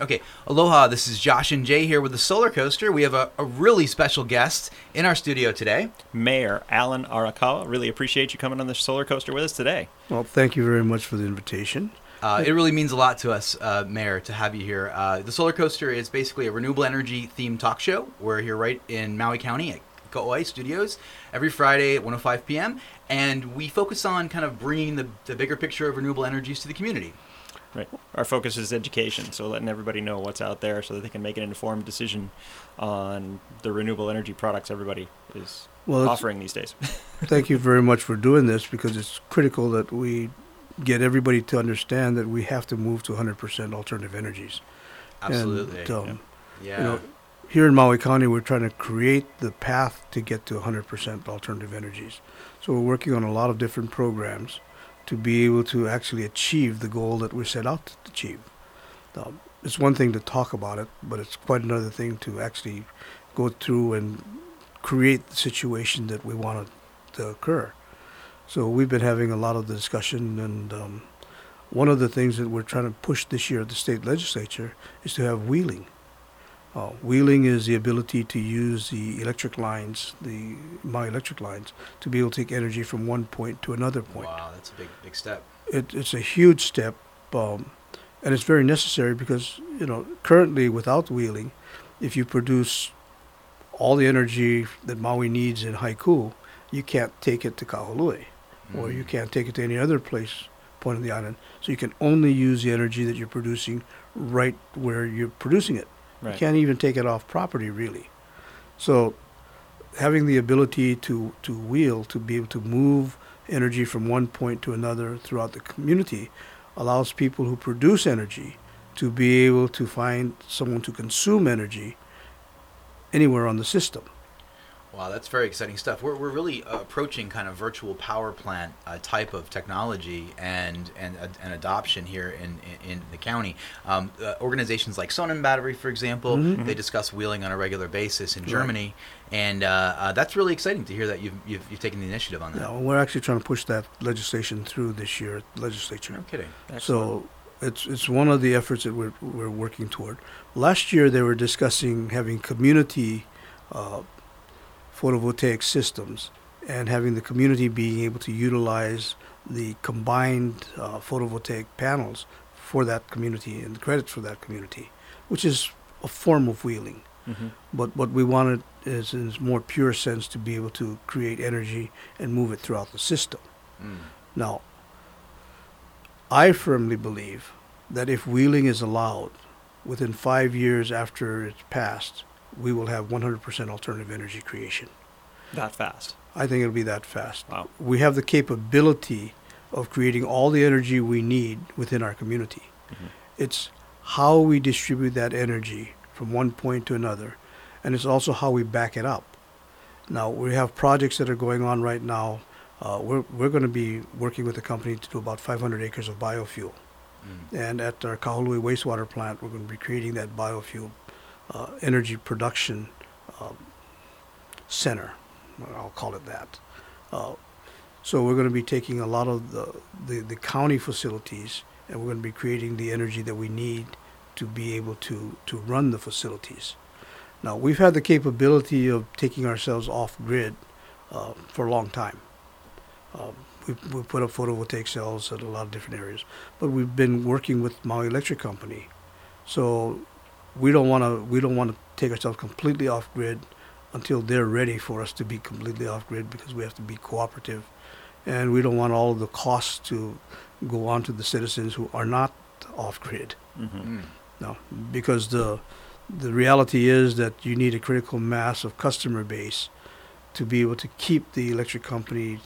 Okay, aloha. This is Josh and Jay here with the Solar Coaster. We have a, a really special guest in our studio today. Mayor Alan Arakawa. Really appreciate you coming on the Solar Coaster with us today. Well, thank you very much for the invitation. Uh, it really means a lot to us, uh, Mayor, to have you here. Uh, the Solar Coaster is basically a renewable energy themed talk show. We're here right in Maui County at KAOI Studios every Friday at 1:05 p.m. And we focus on kind of bringing the, the bigger picture of renewable energies to the community. Right. Our focus is education, so letting everybody know what's out there so that they can make an informed decision on the renewable energy products everybody is Well, offering these days. Thank you very much for doing this because it's critical that we get everybody to understand that we have to move to 100% alternative energies. Absolutely. And, um, yeah. You know, here in Maui County, we're trying to create the path to get to 100% alternative energies. So we're working on a lot of different programs to be able to actually achieve the goal that we're set out to achieve. Um, it's one thing to talk about it, but it's quite another thing to actually go through and create the situation that we want to occur. So we've been having a lot of discussion, and um, one of the things that we're trying to push this year at the state legislature is to have wheeling. Uh, wheeling is the ability to use the electric lines, the my electric lines, to be able to take energy from one point to another point. wow, that's a big big step. It, it's a huge step, um, and it's very necessary because you know currently without wheeling, if you produce all the energy that Maui needs in Haiku, you can't take it to Kahului, or you Mm. can't take it to any other place point on the island. So you can only use the energy that you're producing right where you're producing it. You can't even take it off property really. So having the ability to, to wheel, to be able to move energy from one point to another throughout the community allows people who produce energy to be able to find someone to consume energy anywhere on the system. Wow, that's very exciting stuff. We're, we're really approaching kind of virtual power plant uh, type of technology and and, uh, and adoption here in, in, in the county. Um, uh, organizations like Sonnen Battery, for example, Mhm. they discuss wheeling on a regular basis in Right. Germany, and uh, uh, that's really exciting to hear that you've, you've, you've taken the initiative on that. Now, we're actually trying to push that legislation through this year at the legislature. No kidding. Excellent. So it's it's one of the efforts that we're we're working toward. Last year they were discussing having community uh, photovoltaic systems and having the community being able to utilize the combined uh, photovoltaic panels for that community and the credits for that community, which is a form of wheeling. Mhm. But what we wanted is in its more pure sense to be able to create energy and move it throughout the system. Mm. Now, I firmly believe that if wheeling is allowed, within five years after it's passed, we will have 100% alternative energy creation. That fast. I think it'll be that fast. Wow. We have the capability of creating all the energy we need within our community. Mhm. It's how we distribute that energy from one point to another, and it's also how we back it up. Now, we have projects that are going on right now. Uh, we're we're going to be working with a company to do about 500 acres of biofuel. Mm. And at our Kahului wastewater plant, we're going to be creating that biofuel uh, energy production um, center. I'll call it that. Uh, so we're going to be taking a lot of the, the, the county facilities and we're going to be creating the energy that we need to be able to, to run the facilities. Now, we've had the capability of taking ourselves off grid uh, for a long time. Um, we, we put up photovoltaic cells at a lot of different areas, but we've been working with Maui Electric Company, so we don't want to we don't want to take ourselves completely off grid until they're ready for us to be completely off grid because we have to be cooperative, and we don't want all of the costs to go on to the citizens who are not off grid. hmm Mm. No, because the the reality is that you need a critical mass of customer base to be able to keep the electric company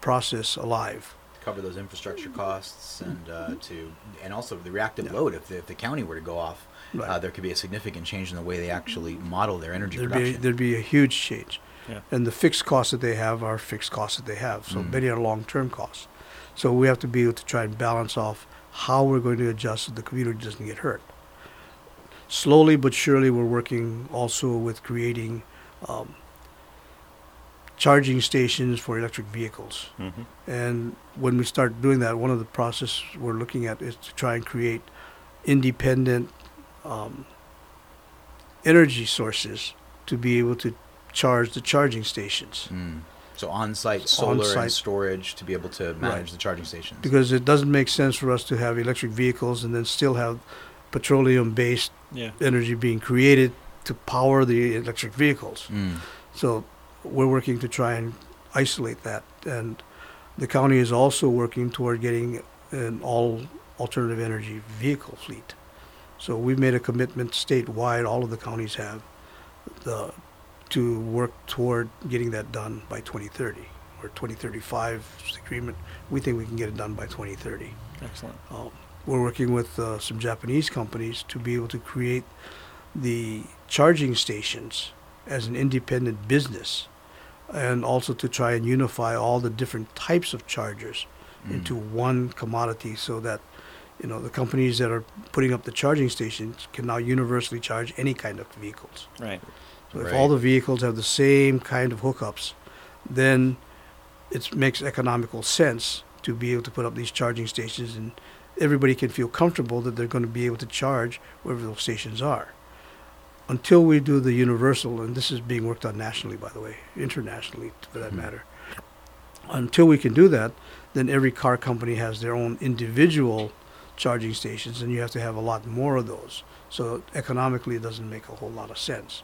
process alive. Cover those infrastructure costs and uh, to and also the reactive Yeah. load. If the, if the county were to go off, Right. uh, there could be a significant change in the way they actually model their energy there'd production. be there'd be a huge change, Yeah. and the fixed costs that they have are fixed costs that they have. So Mm. many are long-term costs. So we have to be able to try and balance off how we're going to adjust so the community doesn't get hurt. Slowly but surely, we're working also with creating um, charging stations for electric vehicles. hmm And when we start doing that, one of the process we're looking at is to try and create independent um, energy sources to be able to charge the charging stations. Mm. So on-site solar On-site. and storage to be able to manage Right. the charging stations. Because it doesn't make sense for us to have electric vehicles and then still have petroleum-based Yeah. energy being created to power the electric vehicles. Mm. So we're working to try and isolate that. And the county is also working toward getting an all alternative energy vehicle fleet. So we've made a commitment statewide, all of the counties have, the, to work toward getting that done by 2030 or 2035 agreement. We think we can get it done by 2030. Excellent. Um, we're working with uh, some Japanese companies to be able to create the charging stations as an independent business and also to try and unify all the different types of chargers Mm. into one commodity so that you know the companies that are putting up the charging stations can now universally charge any kind of vehicles Right. so if all the vehicles have the same kind of hookups, then it makes economical sense to be able to put up these charging stations and everybody can feel comfortable that they're going to be able to charge wherever those stations are. Until we do the universal, and this is being worked on nationally, by the way, internationally for that Mhm. matter. Until we can do that, then every car company has their own individual charging stations, and you have to have a lot more of those. So economically, it doesn't make a whole lot of sense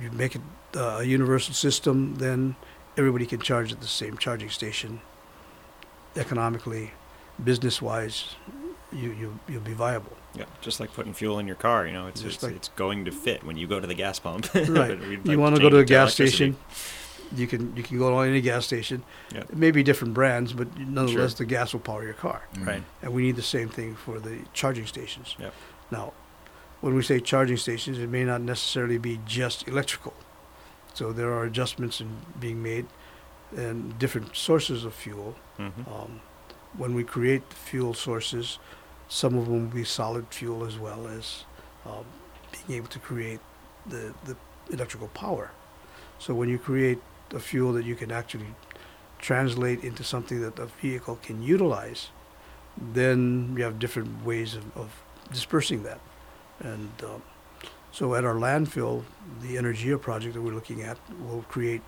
you make it uh, a universal system, then everybody can charge at the same charging station. Economically, business-wise, you you you'll be viable. Yeah. Just like putting fuel in your car, you know, it's Just it's, like- it's going to fit when you go to the gas pump. Right. You like want to go to a gas station, you can you can go to any gas station. Yeah. It may be different brands, but nonetheless, Sure. the gas will power your car. Mm. Right. And we need the same thing for the charging stations. Yep. Now, when we say charging stations, it may not necessarily be just electrical. So there are adjustments in being made and different sources of fuel. Mhm. Um, when we create fuel sources, some of them will be solid fuel as well as um, being able to create the, the electrical power. So when you create a fuel that you can actually translate into something that a vehicle can utilize, then you have different ways of, of dispersing that. And um, so at our landfill, the Anaergia project that we're looking at will create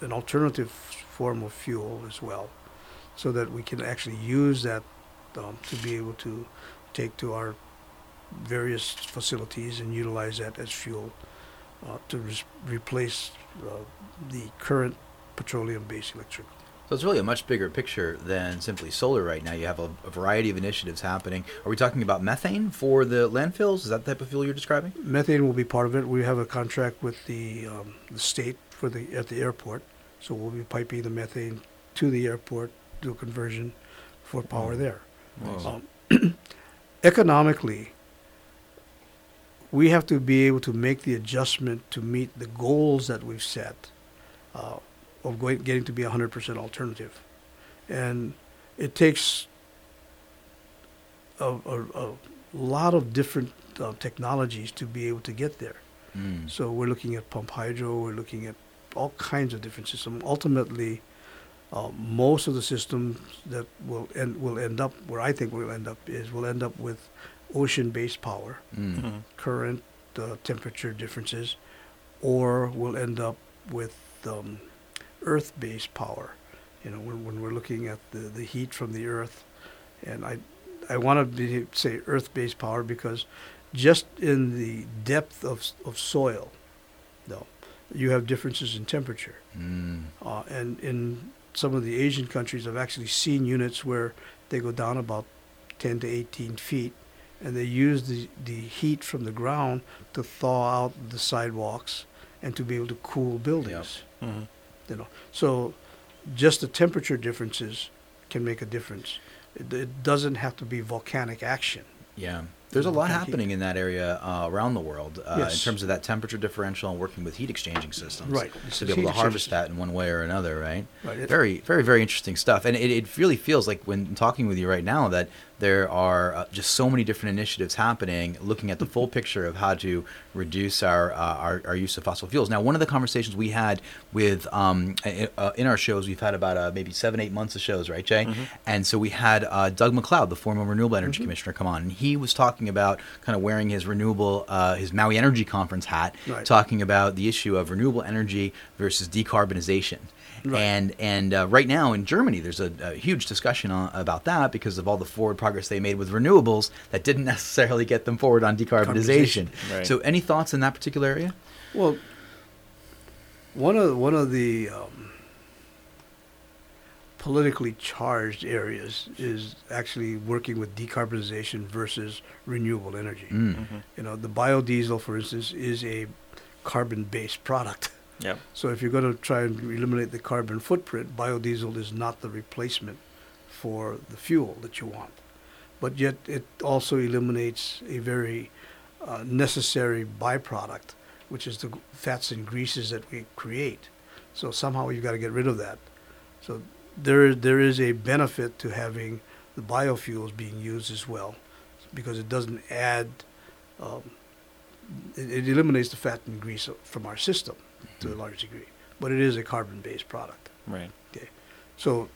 an alternative form of fuel as well, so that we can actually use that um, to be able to take to our various facilities and utilize that as fuel uh, to res- replace uh, the current petroleum-based electric. So it's really a much bigger picture than simply solar right now. You have a, a variety of initiatives happening. Are we talking about methane for the landfills? Is that the type of fuel you're describing? Methane will be part of it. We have a contract with the, um, the state for the, at the airport. So we'll be piping the methane to the airport, do a conversion for power there. Whoa. Um, economically, we have to be able to make the adjustment to meet the goals that we've set uh, of going, getting to be 100% alternative. And it takes a, a, a lot of different uh, technologies to be able to get there. Mm. So we're looking at pump hydro, we're looking at all kinds of different systems. Ultimately, uh, most of the systems that will end, will end up where I think we'll end up is we'll end up with ocean-based power, Mm. Mhm. current uh, temperature differences, or we'll end up with um, earth-based power. You know, when, when we're looking at the, the heat from the earth, and I I want to say earth-based power because just in the depth of of soil, though, you have differences in temperature. Mm. Uh, and in some of the Asian countries, I've actually seen units where they go down about 10 to 18 feet, and they use the, the heat from the ground to thaw out the sidewalks and to be able to cool buildings. Mhm. You know, so just the temperature differences can make a difference. It, it doesn't have to be volcanic action. Yeah. There's a lot Volcanic heat. happening in that area uh, around the world uh, in terms of that temperature differential and working with heat exchanging systems. Right. To be able to harvest exchanging that in one way or another, right? Right. Very, very, very interesting stuff. And it, it really feels like when talking with you right now that there are uh, just so many different initiatives happening, looking at the full picture of how to reduce our, uh, our our use of fossil fuels. Now, one of the conversations we had with um, uh, in our shows, we've had about uh, maybe seven, eight months of shows, right, Jay? And so we had uh, Doug McLeod, the former renewable energy commissioner, come on, and he was talking about kind of wearing his renewable, uh, his Maui Energy Conference hat, Right. talking about the issue of renewable energy versus decarbonization. Right. And and uh, right now in Germany, there's a, a huge discussion on, about that because of all the forward progress they made with renewables that didn't necessarily get them forward on decarbonization. Right. So, any thoughts in that particular area? Well, one of one of the um, politically charged areas is actually working with decarbonization versus renewable energy. Mm. Mhm. You know, the biodiesel, for instance, is a carbon-based product. Yep. So if you're going to try and eliminate the carbon footprint, biodiesel is not the replacement for the fuel that you want. But yet it also eliminates a very uh, necessary byproduct, which is the fats and greases that we create. So somehow you've got to get rid of that. So there, there is a benefit to having the biofuels being used as well, because it doesn't add, um, it, it eliminates the fat and grease from our system to a large degree. But it is a carbon-based product. Right. Okay. So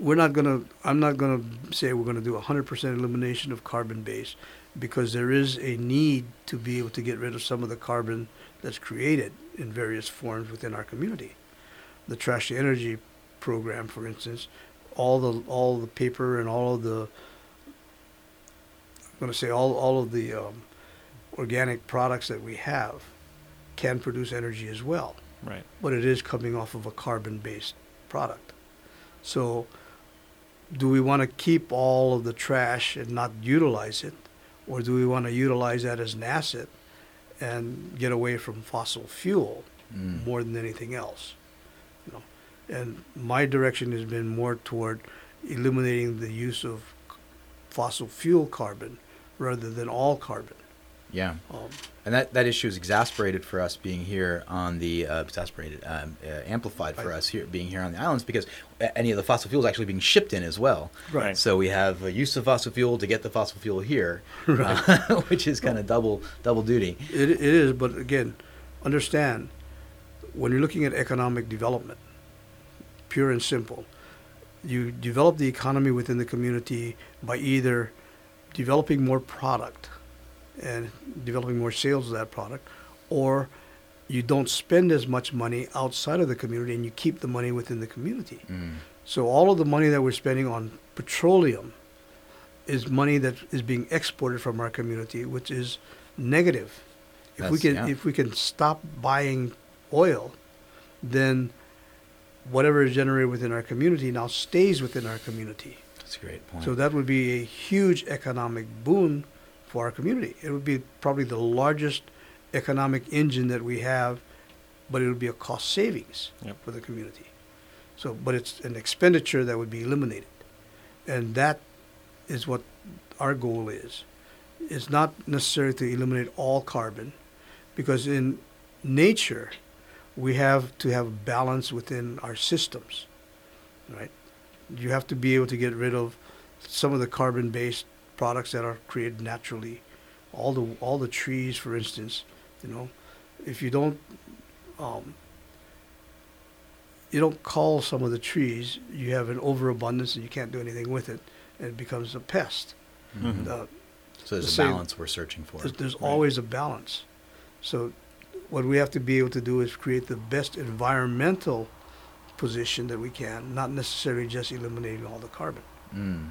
we're not gonna, I'm not gonna say we're gonna do hundred percent elimination of carbon base because there is a need to be able to get rid of some of the carbon that's created in various forms within our community. The trash to energy program, for instance, all the, all the paper and all of the, I'm gonna say all, all of the, um, organic products that we have can produce energy as well Right. but it is coming off of a carbon-based product. So, do we want to keep all of the trash and not utilize it, or do we want to utilize that as an asset and get away from fossil fuel Mm. more than anything else? You know, and my direction has been more toward eliminating the use of fossil fuel carbon rather than all carbon. Yeah. Um, And that, that issue is exasperated for us being here on the uh, exasperated, um, uh, amplified for us here being here on the islands because any of the fossil fuels actually being shipped in as well. Right. So we have a use of fossil fuel to get the fossil fuel here, Right. uh, which is kind of double double duty. It, it is, but again, understand when you're looking at economic development, pure and simple, you develop the economy within the community by either developing more product and developing more sales of that product, or you don't spend as much money outside of the community and you keep the money within the community. Mm. So all of the money that we're spending on petroleum is money that is being exported from our community, which is negative. If we can yeah. if we can stop buying oil, then whatever is generated within our community now stays within our community. That's a great point. So that would be a huge economic boon for our community. It would be probably the largest economic engine that we have, but it would be a cost savings Yep. for the community. So, but it's an expenditure that would be eliminated, and that is what our goal is. It's not necessary to eliminate all carbon, because in nature, we have to have balance within our systems, right? You have to be able to get rid of some of the carbon-based products that are created naturally. All the all the trees, for instance, you know, if you don't um, you don't call some of the trees, you have an overabundance and you can't do anything with it, and it becomes a pest. Mhm. Uh, so there's the a same- balance we're searching for. there's, there's Right. always a balance. So, what we have to be able to do is create the best environmental position that we can, not necessarily just eliminating all the carbon. Mm.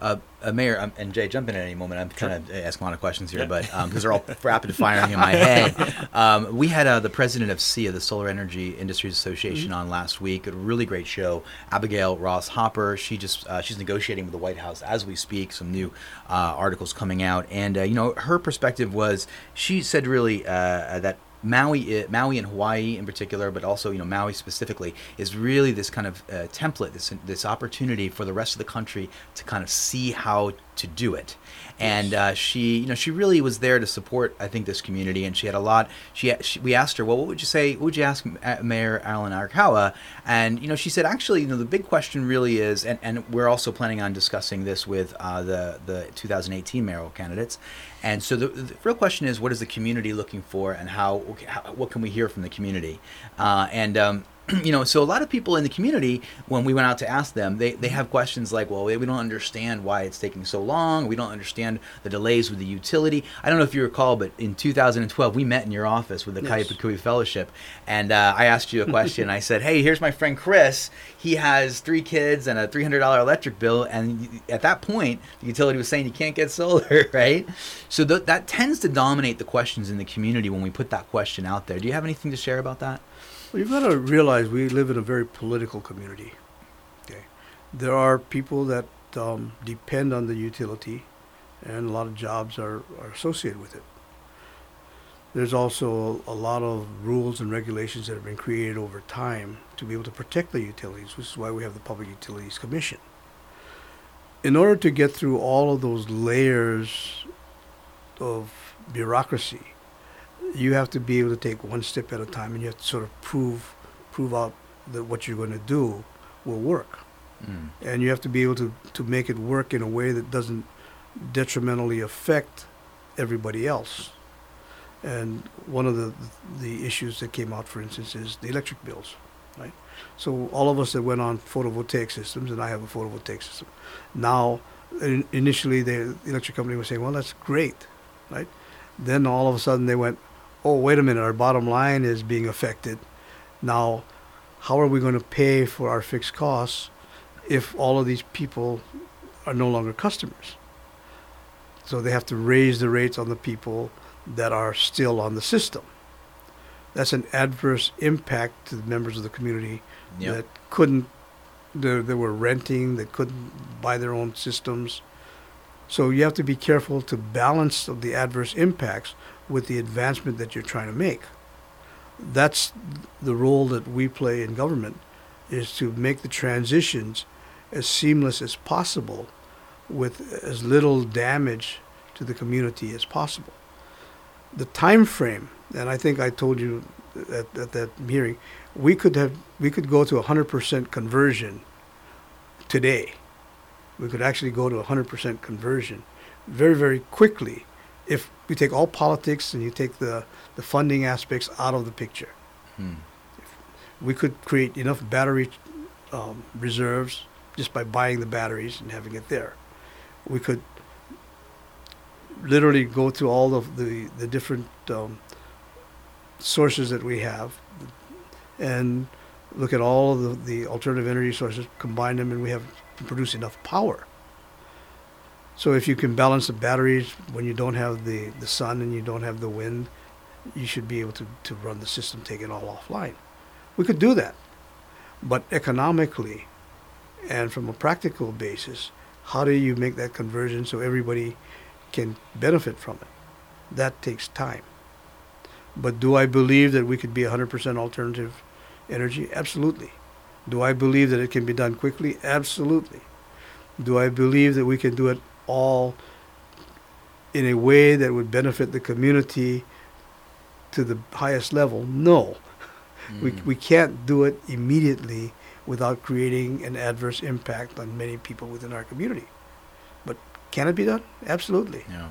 Uh, uh, Mayor um, and Jay, jump in at any moment. I'm trying to ask a lot of questions here, Yeah. but because they're all rapid firing in my head. Um, we had uh, the president of SEIA, the Solar Energy Industries Association, on last week. A really great show. Abigail Ross Hopper. She just uh, she's negotiating with the White House as we speak. Some new uh, articles coming out, and uh, you know her perspective was she said really uh, that Maui, Maui and Hawaii in particular, but also you know Maui specifically, is really this kind of uh, template, this this opportunity for the rest of the country to kind of see how to do it. And uh, she, you know, she really was there to support, I think, this community. And she had a lot. She, she we asked her, well, what would you say? What would you ask uh, Mayor Alan Arakawa? And you know, she said, actually, you know, the big question really is, and, and we're also planning on discussing this with uh, the the 2018 mayoral candidates. And so the, the, real question is, what is the community looking for, and how, how what can we hear from the community? Uh, and um, you know, so a lot of people in the community, when we went out to ask them, they, they have questions like, well, we don't understand why it's taking so long. We don't understand the delays with the utility. I don't know if you recall, but in 2012, we met in your office with the yes. Kaiapukui Fellowship. And uh, I asked you a question. I said, hey, here's my friend Chris. He has three kids and a $300 electric bill. And at that point, the utility was saying you can't get solar, right? So th- that tends to dominate the questions in the community when we put that question out there. Do you have anything to share about that? You've got to realize we live in a very political community. Okay, there are people that um, depend on the utility, and a lot of jobs are, are associated with it. There's also a lot of rules and regulations that have been created over time to be able to protect the utilities, which is why we have the Public Utilities Commission. In order to get through all of those layers of bureaucracy, you have to be able to take one step at a time, and you have to sort of prove prove out that what you're going to do will work, mm. and you have to be able to to make it work in a way that doesn't detrimentally affect everybody else. And one of the the issues that came out, for instance, is the electric bills, right? So all of us that went on photovoltaic systems, and I have a photovoltaic system, now in, initially the electric company was saying, well, that's great, right? Then all of a sudden they went, oh, wait a minute, our bottom line is being affected. Now, how are we going to pay for our fixed costs if all of these people are no longer customers? So they have to raise the rates on the people that are still on the system. That's an adverse impact to the members of the community yep. that couldn't, they, they were renting, that couldn't buy their own systems. So you have to be careful to balance the adverse impacts with the advancement that you're trying to make. That's the role that we play in government is to make the transitions as seamless as possible with as little damage to the community as possible. The time frame, and I think I told you at, at that hearing, we could have we could go to 100% conversion today. We could actually go to 100% conversion very very quickly if we take all politics and you take the, the funding aspects out of the picture. Hmm. We could create enough battery um, reserves just by buying the batteries and having it there. We could literally go to all of the, the different um, sources that we have and look at all of the, the alternative energy sources, combine them, and we have produce enough power so if you can balance the batteries when you don't have the, the sun and you don't have the wind, you should be able to, to run the system, take it all offline. We could do that. But economically and from a practical basis, how do you make that conversion so everybody can benefit from it? That takes time. But do I believe that we could be 100% alternative energy? Absolutely. Do I believe that it can be done quickly? Absolutely. Do I believe that we can do it all in a way that would benefit the community to the highest level? No. Mm. We, we can't do it immediately without creating an adverse impact on many people within our community. But can it be done? Absolutely. Yeah.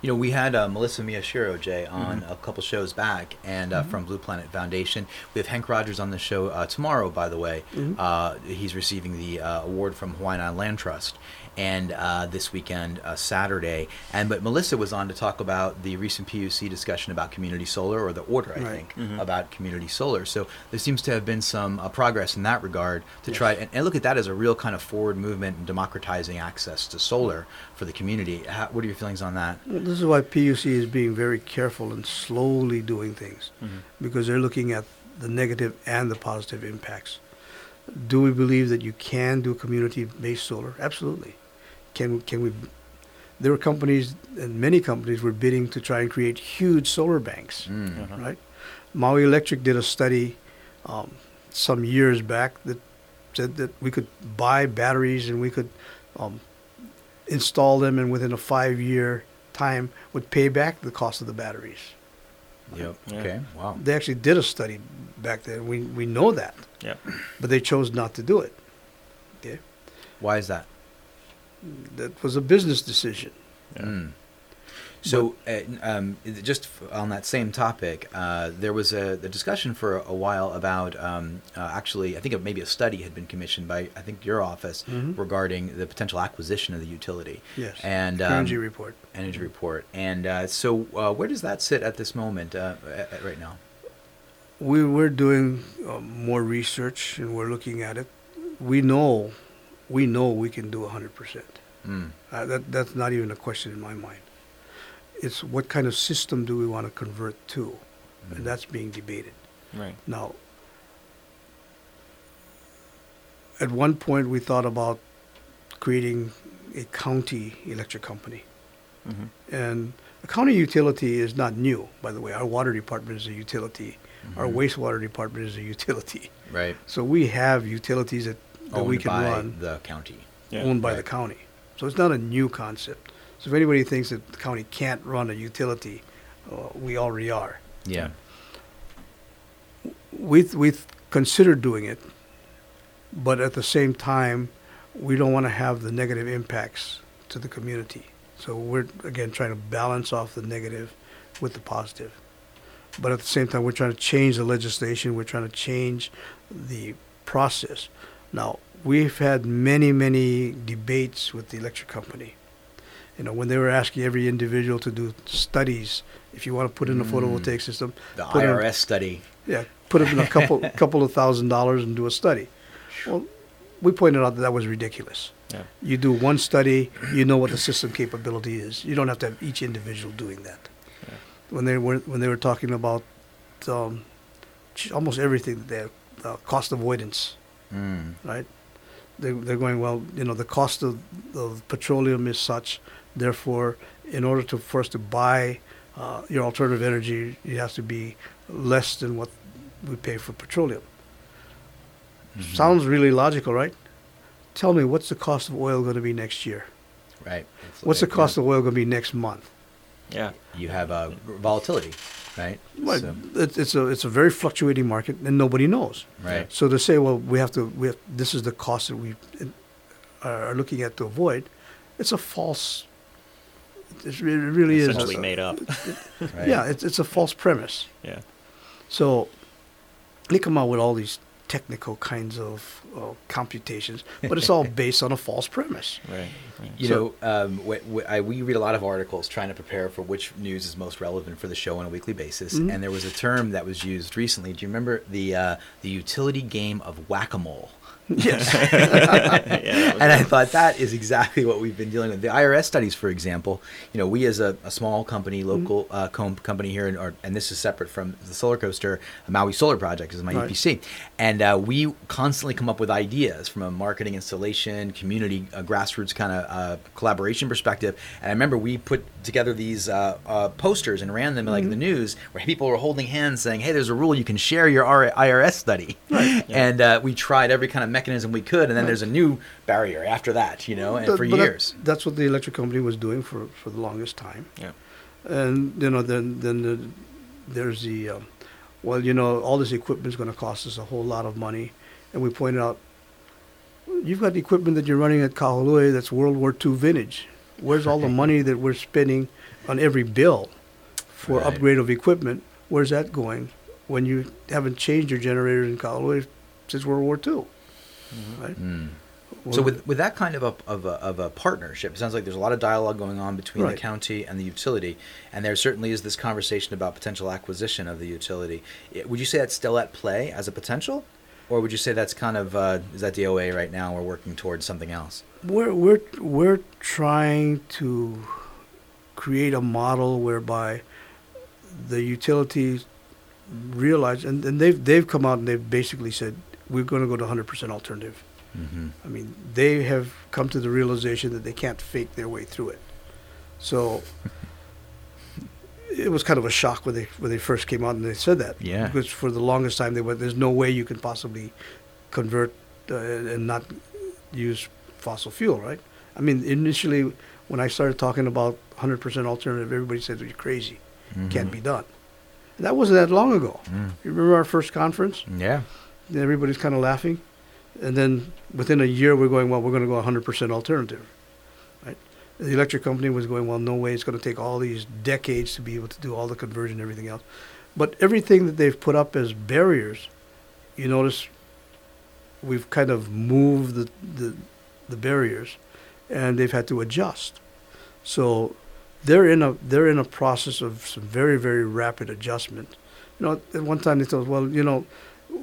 You know, we had uh, Melissa Miyashiro, Jay, on mm-hmm. a couple shows back, and uh, mm-hmm. from Blue Planet Foundation. We have Henk Rogers on the show uh, tomorrow, by the way. Mm-hmm. Uh, he's receiving the uh, award from Hawaiian Island Land Trust and uh, this weekend, uh, Saturday. And but Melissa was on to talk about the recent PUC discussion about community solar, or the order, I right. think, mm-hmm. about community solar. So there seems to have been some uh, progress in that regard to yes. try and, and, look at that as a real kind of forward movement in democratizing access to solar for the community. How, what are your feelings on that? Well, this is why PUC is being very careful and slowly doing things mm-hmm. because they're looking at the negative and the positive impacts. Do we believe that you can do community-based solar? Absolutely can can we? There were companies and many companies were bidding to try and create huge solar banks, mm. uh-huh. right? Maui Electric did a study um, some years back that said that we could buy batteries and we could um, install them, and within a five-year time would pay back the cost of the batteries. Yep. Yeah. Okay. Wow. They actually did a study back then. We we know that, Yeah. but they chose not to do it. Okay, Why is that? That was a business decision. Yeah. Mm. So, uh, um, just on that same topic, uh, there was a, a discussion for a while about um, uh, actually, I think maybe a study had been commissioned by I think your office Mhm. regarding the potential acquisition of the utility. Yes. And um, Energy report. energy report. And uh, so, uh, where does that sit at this moment, uh, a- a- right now? We we're doing more research and we're looking at it. We know, we know we can do hundred percent. Mm. Uh, that that's not even a question in my mind. It's what kind of system do we want to convert to, Mhm. and that's being debated Right. now. At one point, we thought about creating a county electric company, hmm and a county utility is not new. By the way, our water department is a utility. Our Mhm. wastewater department is a utility. Right. So we have utilities that, that Owned we can by run. the county. Yeah. owned by the county. So it's not a new concept. So if anybody thinks that the county can't run a utility, uh, we already are. Yeah. We've, we've considered doing it, but at the same time, we don't want to have the negative impacts to the community. So we're, again, trying to balance off the negative with the positive. But at the same time, we're trying to change the legislation, we're trying to change the process. Now, we've had many, many debates with the electric company. You know, when they were asking every individual to do studies, if you want to put in a Mm. photovoltaic system, The Put in- IRS study. yeah, put in a couple, couple of thousand dollars and do a study. Well, we pointed out that that was ridiculous. Yeah. You do one study, you know what the system capability is. You don't have to have each individual doing that. Yeah. When they were when they were talking about um, almost everything, their uh, cost avoidance, Mm. right? They they're going well. You know, the cost of, of petroleum is such. Therefore, in order to for us to buy uh, your alternative energy, you have to be less than what we pay for petroleum. Mhm. Sounds really logical, right? Tell me, what's the cost of oil going to be next year? Right. What's the cost of oil going to be next month? Yeah. You have uh, volatility, right? Well, So- it's, it's a it's a very fluctuating market, and nobody knows. right. So to say, well, we have to, we have, this is the cost that we uh, are looking at to avoid, it's a false. It really, it really is. Essentially made up. Right. Yeah, it's it's a false premise. yeah. So they come out with all these technical kinds of uh, computations, but it's all based on a false premise. Right. right. You So- know, um, we, we, I, we read a lot of articles trying to prepare for which news is most relevant for the show on a weekly basis. Mhm. And there was a term that was used recently. Do you remember the uh, the utility game of whack a mole? Yes. yeah, that and I thought that is exactly what we've been dealing with. The IRS studies, for example, you know, we as a, a small company, Mm-hmm. local uh, com- company here, in, or, and this is separate from the solar coaster, Maui Solar Project is my Right. EPC, and uh, we constantly come up with ideas from a marketing, installation, community, uh, grassroots kind of uh, collaboration perspective. And I remember we put together these uh, uh, posters and ran them like in the Mm-hmm. news, where people were holding hands saying, "Hey, there's a rule you can share your R- IRS study," Right. and uh, we tried every kind of mechanism we could, and then there's a new barrier after that, you know, and for but that- years. that's what the electric company was doing for, for the longest time. Yeah. And, you know, then, then the, there's the, um, well, you know, all this equipment is going to cost us a whole lot of money. And we pointed out, you've got the equipment that you're running at Kahului that's World War II vintage. Where's all the money that we're spending on every bill for Right. upgrade of equipment? Where's that going when you haven't changed your generators in Kahului since World War II? Right? Mm. So with with that kind of a, of a of a partnership, it sounds like there's a lot of dialogue going on between Right. the county and the utility, and there certainly is this conversation about potential acquisition of the utility. I- Would you say that's still at play as a potential, or would you say that's kind of uh, is that DOA right now? We're working towards something else. We're we're we're trying to create a model whereby the utilities realize, and, and they've they've come out and they've basically said we're going to go to 100% alternative. Mm-hmm. I mean, they have come to the realization that they can't fake their way through it. So it was kind of a shock when they when they first came out and they said that. Yeah. Because for the longest time they went, there's no way you can possibly convert uh, and not use fossil fuel, right? I mean, initially, when I started talking about 100% alternative, everybody said, you're crazy. Can't be done. And that wasn't that long ago. Mm. You remember our first conference? Yeah. Everybody's kind of laughing. And then within a year, we're going, well, we're going to go 100% alternative. Right? The electric company was going, well, no way. It's going to take all these decades to be able to do all the conversion and everything else. But everything that they've put up as barriers, you notice we've kind of moved the, the, the barriers and they've had to adjust. So they're in a they're in a process of some very very rapid adjustment. You know, at one time they us, well, you know,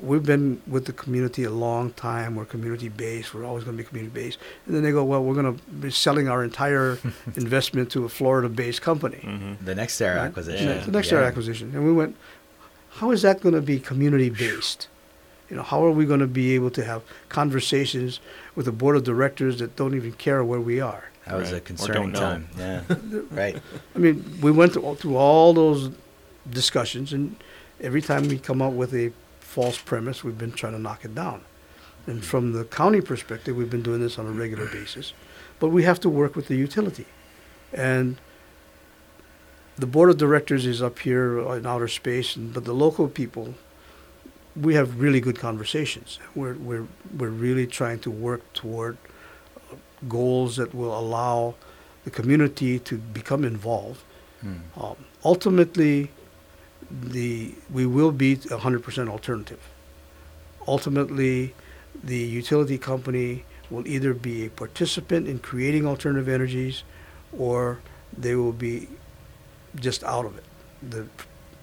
we've been with the community a long time. We're community based. We're always going to be community based. And then they go, well, we're going to be selling our entire investment to a Florida based company. Mm-hmm. The NextEra Right? acquisition. Yeah, the next Yeah. era acquisition. And we went, how is that going to be community based? You know, how are we going to be able to have conversations with a board of directors that don't even care where we are? That was a Or concerning time. Yeah. right. I mean, we went through, through all those discussions, and every time we come up with a false premise, we've been trying to knock it down. And from the county perspective, we've been doing this on a regular basis, but we have to work with the utility. And the board of directors is up here in outer space, and, but the local people, we have really good conversations. We're, we're, we're really trying to work toward goals that will allow the community to become involved. Hmm. Um, ultimately, the we will be 100% alternative. Ultimately, the utility company will either be a participant in creating alternative energies, or they will be just out of it, the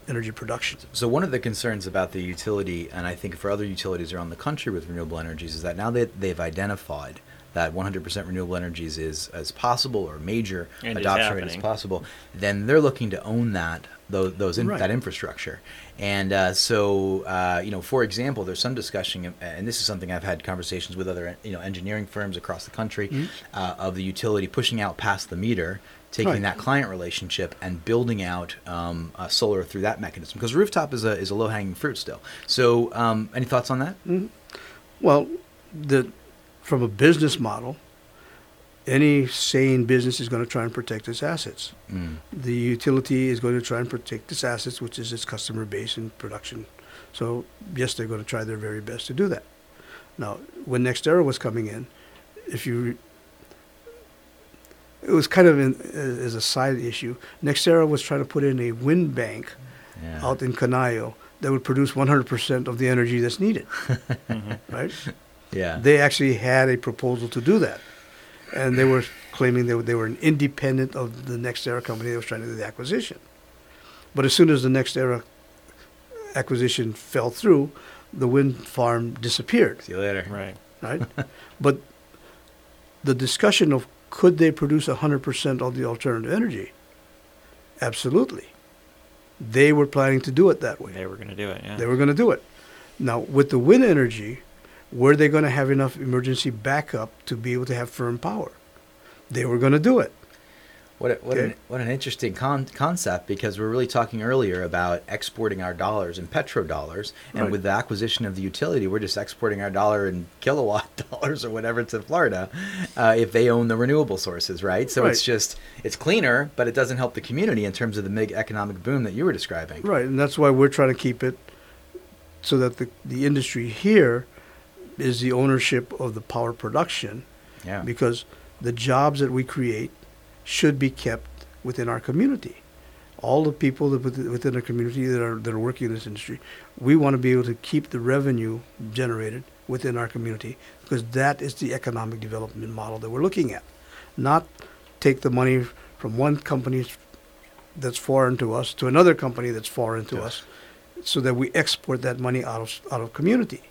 energy production. So one of the concerns about the utility, and I think for other utilities around the country with renewable energies, is that now that they've identified that 100% renewable energies is as possible or major And adoption rate as possible, then they're looking to own that those, those in, Right. that infrastructure. And uh, so, uh, you know, for example, there's some discussion, uh, and this is something I've had conversations with other, you know, engineering firms across the country, Mhm. uh, of the utility pushing out past the meter, taking Right. that client relationship and building out um, uh, solar through that mechanism. Because rooftop is a is a low hanging fruit still. So, um, any thoughts on that? Mhm. Well, the from a business model, any sane business is going to try and protect its assets. Mm. The utility is going to try and protect its assets, which is its customer base and production. So yes, they're going to try their very best to do that. Now, when NextEra was coming in, if you it was kind of in, as a side issue. NextEra was trying to put in a wind bank Yeah. out in Canayo that would produce 100% of the energy that's needed, right? yeah. They actually had a proposal to do that. And they were claiming they were, they were an independent of the NextEra company that was trying to do the acquisition. But as soon as the NextEra acquisition fell through, the wind farm disappeared, See you later. Right. right? but the discussion of could they produce 100% of the alternative energy? Absolutely. They were planning to do it that way. They were going to do it. Yeah. They were going to do it. Now, with the wind energy, were they going to have enough emergency backup to be able to have firm power? They were going to do it. What a, what, an, what an interesting con- concept because we're really talking earlier about exporting our dollars in petrodollars, and Right. with the acquisition of the utility, we're just exporting our dollar in kilowatt dollars or whatever to Florida, uh, if they own the renewable sources, right? So it's just it's cleaner, but it doesn't help the community in terms of the big economic boom that you were describing. Right, and that's why we're trying to keep it so that the, the industry here is the ownership of the power production Yeah. because the jobs that we create should be kept within our community. All the people that within our community that are that are working in this industry, we want to be able to keep the revenue generated within our community because that is the economic development model that we're looking at. Not take the money from one company that's foreign to us to another company that's foreign to Yes. us, so that we export that money out of out of community,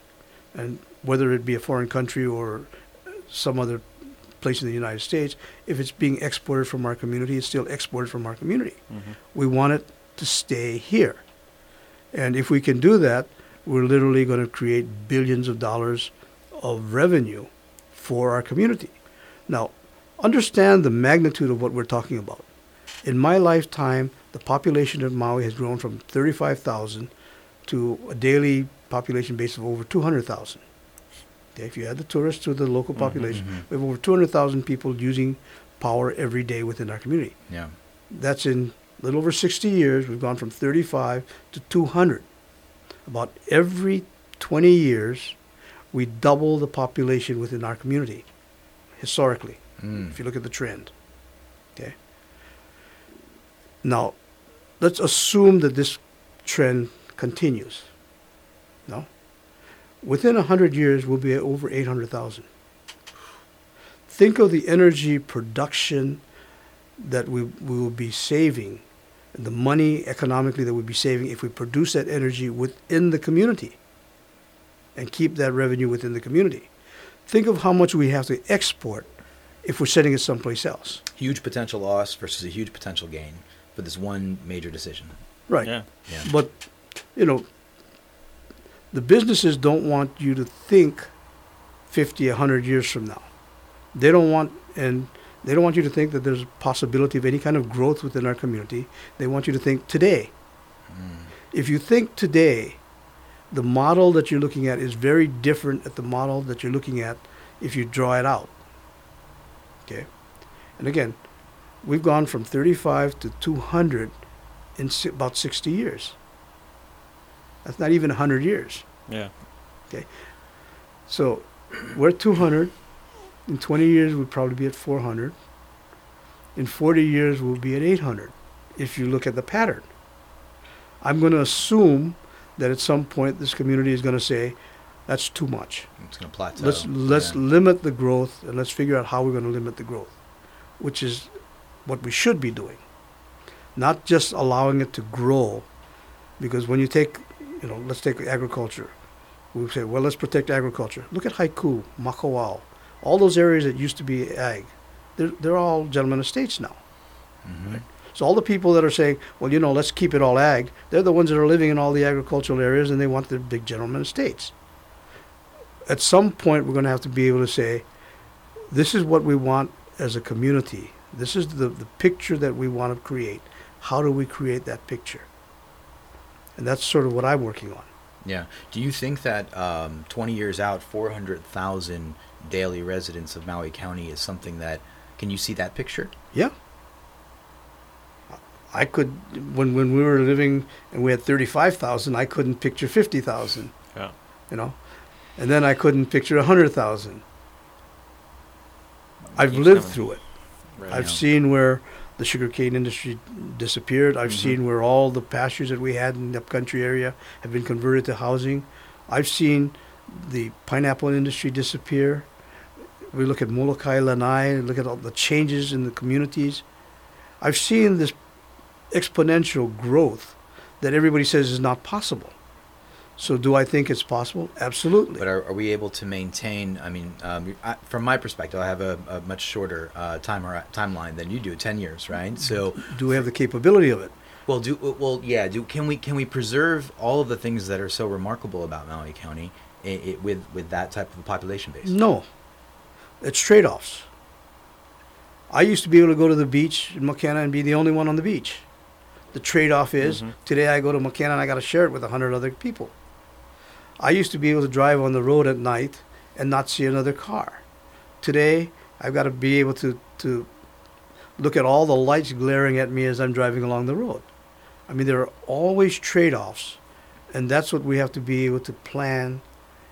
and whether it be a foreign country or some other place in the United States, if it's being exported from our community, it's still exported from our community. Mhm. We want it to stay here. And if we can do that, we're literally going to create billions of dollars of revenue for our community. Now, understand the magnitude of what we're talking about. In my lifetime, the population of Maui has grown from 35,000 to a daily population base of over 200,000. Okay, if you add the tourists to the local Mhm, population, mhm. we have over 200,000 people using power every day within our community. Yeah. That's in a little over 60 years. We've gone from 35 to 200. About every 20 years, we double the population within our community, historically, Mm. if you look at the trend. Okay. Now, let's assume that this trend continues. No? Within 100 years, we'll be at over 800,000. Think of the energy production that we, we will be saving, the money economically that we'll be saving if we produce that energy within the community and keep that revenue within the community. Think of how much we have to export if we're sending it someplace else. Huge potential loss versus a huge potential gain for this one major decision. Right. Yeah. Yeah. But, you know, the businesses don't want you to think 50, 100 years from now. They don't want, and they don't want you to think that there's a possibility of any kind of growth within our community. They want you to think today. Mm. If you think today, the model that you're looking at is very different at the model that you're looking at if you draw it out. Okay? And again, we've gone from 35 to 200 in si- about 60 years. That's not even 100 years. Yeah. Okay. So we're at 200. In 20 years, we'll probably be at 400. In 40 years, we'll be at 800 if you look at the pattern. I'm going to assume that at some point this community is going to say, that's too much. It's going to plateau. Let's let's Yeah. limit the growth and let's figure out how we're going to limit the growth, which is what we should be doing. Not just allowing it to grow, because when you take, you know, let's take agriculture. We say, well, let's protect agriculture. Look at Haiku, Makawao, all those areas that used to be ag. They're, they're all gentlemen estates now. Mhm. So all the people that are saying, well, you know, let's keep it all ag, they're the ones that are living in all the agricultural areas and they want their big gentleman estates. At some point, we're going to have to be able to say, this is what we want as a community. This is the, the picture that we want to create. How do we create that picture? And that's sort of what I'm working on. Yeah. Do you think that um, 20 years out, 400,000 daily residents of Maui County is something that, can you see that picture? Yeah. I could, when, when we were living and we had 35,000, I couldn't picture 50,000. Yeah. you know and then i couldn't picture hundred thousand i've lived coming. through it Right. i've Yeah. seen where the sugarcane industry disappeared. I've Mhm. seen where all the pastures that we had in the upcountry area have been converted to housing. I've seen the pineapple industry disappear. We look at molokai lanai look at all the changes in the communities. I've seen this exponential growth that everybody says is not possible so do I think it's possible? Absolutely. But are, are we able to maintain? I mean, um, I, from my perspective, I have a, a much shorter uh, time timeline than you do, ten years, right? So, do we have the capability of it? well, do well, yeah. Do can we can we preserve all of the things that are so remarkable about Maui County i i with with that type of a population base? No. It's trade offs. I used to be able to go to the beach in Makena and be the only one on the beach. The trade off is Mhm. today I go to Makena and I got to share it with a hundred other people. I used to be able to drive on the road at night and not see another car. Today I've got to be able to, to look at all the lights glaring at me as I'm driving along the road. I mean, there are always trade offs, and that's what we have to be able to plan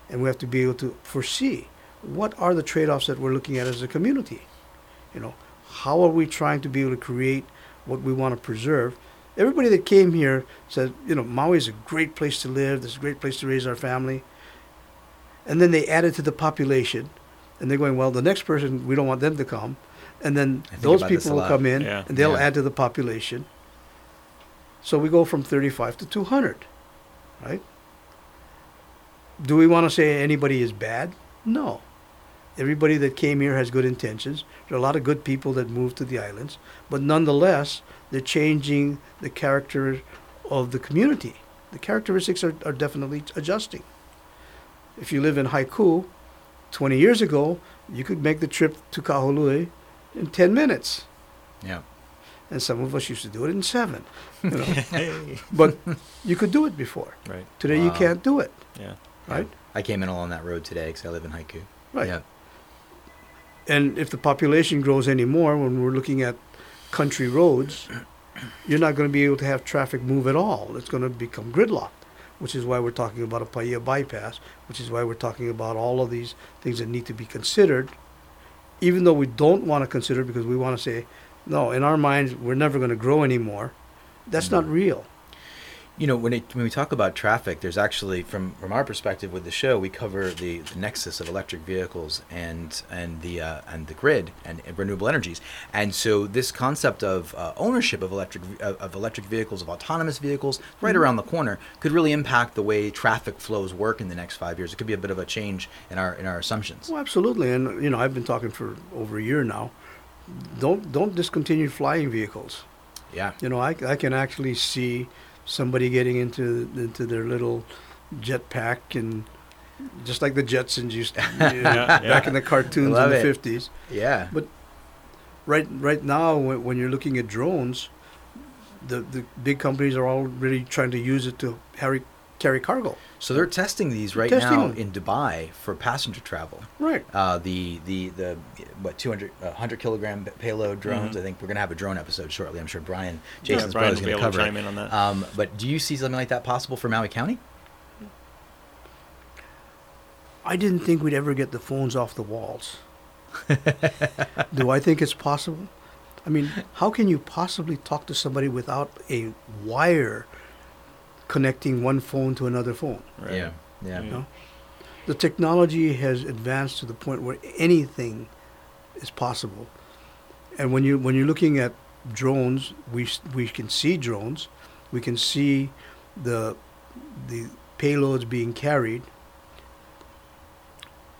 and we have to be able to foresee. What are the trade offs that we're looking at as a community? You know, how are we trying to be able to create what we want to preserve? Everybody that came here said, you know, Maui is a great place to live, this is a great place to raise our family. And then they added to the population, and they're going, well, the next person, we don't want them to come. And then those people will come in, Yeah. and they'll Yeah. add to the population. So we go from 35 to 200, right? Do we want to say anybody is bad? No. Everybody that came here has good intentions. There are a lot of good people that moved to the islands, but nonetheless, they're changing the character of the community. The characteristics are, are definitely adjusting. If you live in Haiku, 20 years ago, you could make the trip to Kahului in 10 minutes. Yeah. And some of us used to do it in seven. You know? but you could do it before. Right. Today you can't do it, Yeah. right? I came in along that road today because I live in Haiku. Right. Yeah. And if the population grows anymore, when we're looking at country roads, you're not going to be able to have traffic move at all. It's going to become gridlocked, which is why we're talking about a Paia bypass, which is why we're talking about all of these things that need to be considered, even though we don't want to consider because we want to say, no, in our minds, we're never going to grow anymore. That's not mm-hmm. real. You know, when it, when we talk about traffic, there's actually from from our perspective with the show, we cover the, the nexus of electric vehicles and and the uh, and the grid and, and renewable energies. And so this concept of uh, ownership of electric of of electric vehicles, of autonomous vehicles, right Mhm. around the corner, could really impact the way traffic flows work in the next five years. It could be a bit of a change in our in our assumptions. Well, absolutely, and you know, I've been talking for over a year now. Don't don't discontinue flying vehicles. Yeah. You know, I, I can actually see somebody getting into into their little jetpack and just like the Jetsons used to, you know, Yeah, back yeah. in the cartoons in the fifties. Yeah. But right right now, when, when you're looking at drones, the the big companies are all really trying to use it to carry carry cargo. So they're testing these right Testing now them. in Dubai for passenger travel. Right. Uh, the the the what 200 uh, 100 kilogram payload drones. Mhm. I think we're gonna have a drone episode shortly. I'm sure Brian Yeah, Jason's Brian probably gonna able to cover chime it. in on that. Um, but do you see something like that possible for Maui County? I didn't think we'd ever get the phones off the walls. Do I think it's possible? I mean, how can you possibly talk to somebody without a wire connecting one phone to another phone? Right. Yeah. Yeah. Yeah. No? The technology has advanced to the point where anything is possible. And when you when you're looking at drones, we we can see drones, we can see the the payloads being carried.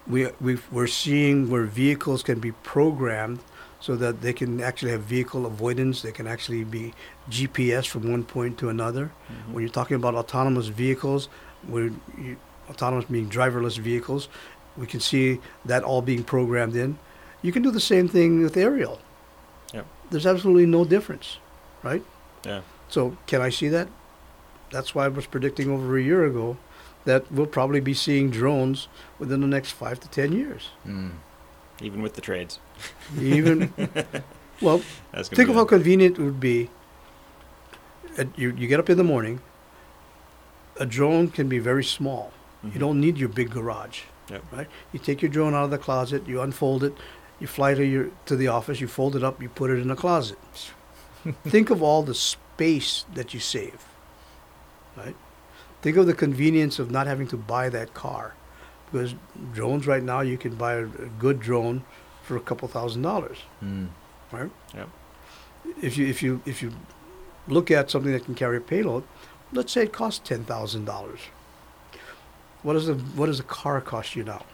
We we we're seeing where vehicles can be programmed so that they can actually have vehicle avoidance. They can actually be GPS from one point to another. Mhm. When you're talking about autonomous vehicles, where you, autonomous being driverless vehicles, we can see that all being programmed in. You can do the same thing with aerial. Yep. There's absolutely no difference, right? Yeah. So can I see that? That's why I was predicting over a year ago that we'll probably be seeing drones within the next five to ten years. Mm. Even with the trades. Even well, think of how convenient it would be. You you get up in the morning. A drone can be very small. Mhm. You don't need your big garage. Yep. Right? You take your drone out of the closet, you unfold it, you fly to your to the office, you fold it up, you put it in the closet. Think of all the space that you save. Right? Think of the convenience of not having to buy that car. Because drones right now you can buy a, a good drone for a couple thousand dollars. Mm. Right? Yep. If you if you if you look at something that can carry a payload, let's say it costs ten thousand dollars. What does a what does a car cost you now?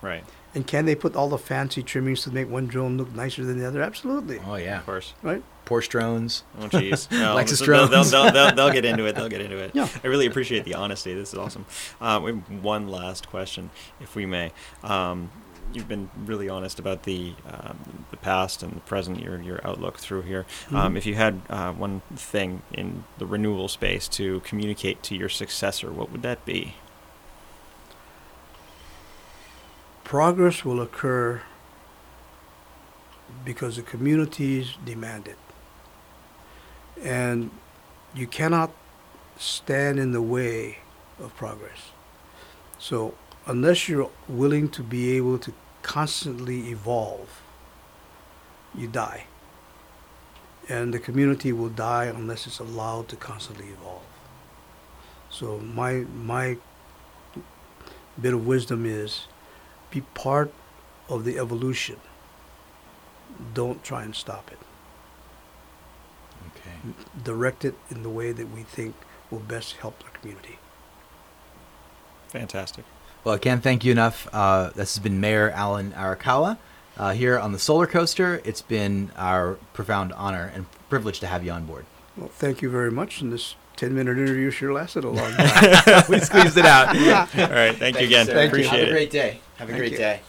Right. And can they put all the fancy trimmings to make one drone look nicer than the other? Absolutely. Oh yeah. Of course. Right? Porsche drones. Oh, jeez. No, Lexus so they'll, they'll, drones. they'll, they'll, they'll get into it. They'll get into it. Yeah. I really appreciate the honesty. This is awesome. Um, we have one last question, if we may. Um, you've been really honest about the um, the past and the present, your your outlook through here. Um, Mhm. if you had uh, one thing in the renewable space to communicate to your successor, what would that be? Progress will occur because the communities demand it. And you cannot stand in the way of progress. So, unless you're willing to be able to constantly evolve, you die. And the community will die unless it's allowed to constantly evolve. So, my, my bit of wisdom is be part of the evolution. Don't try and stop it. Okay. Direct it in the way that we think will best help the community. Fantastic. Well, I can't thank you enough. Uh, this has been Mayor Alan Arakawa uh, here on the Solar Coaster. It's been our profound honor and privilege to have you on board. Well, thank you very much. And this 10 minute interview sure lasted a long time. we squeezed it out. All right. Thank, you again. sir. Thank you. Appreciate Have it. a great day. Have a Thank great you. day.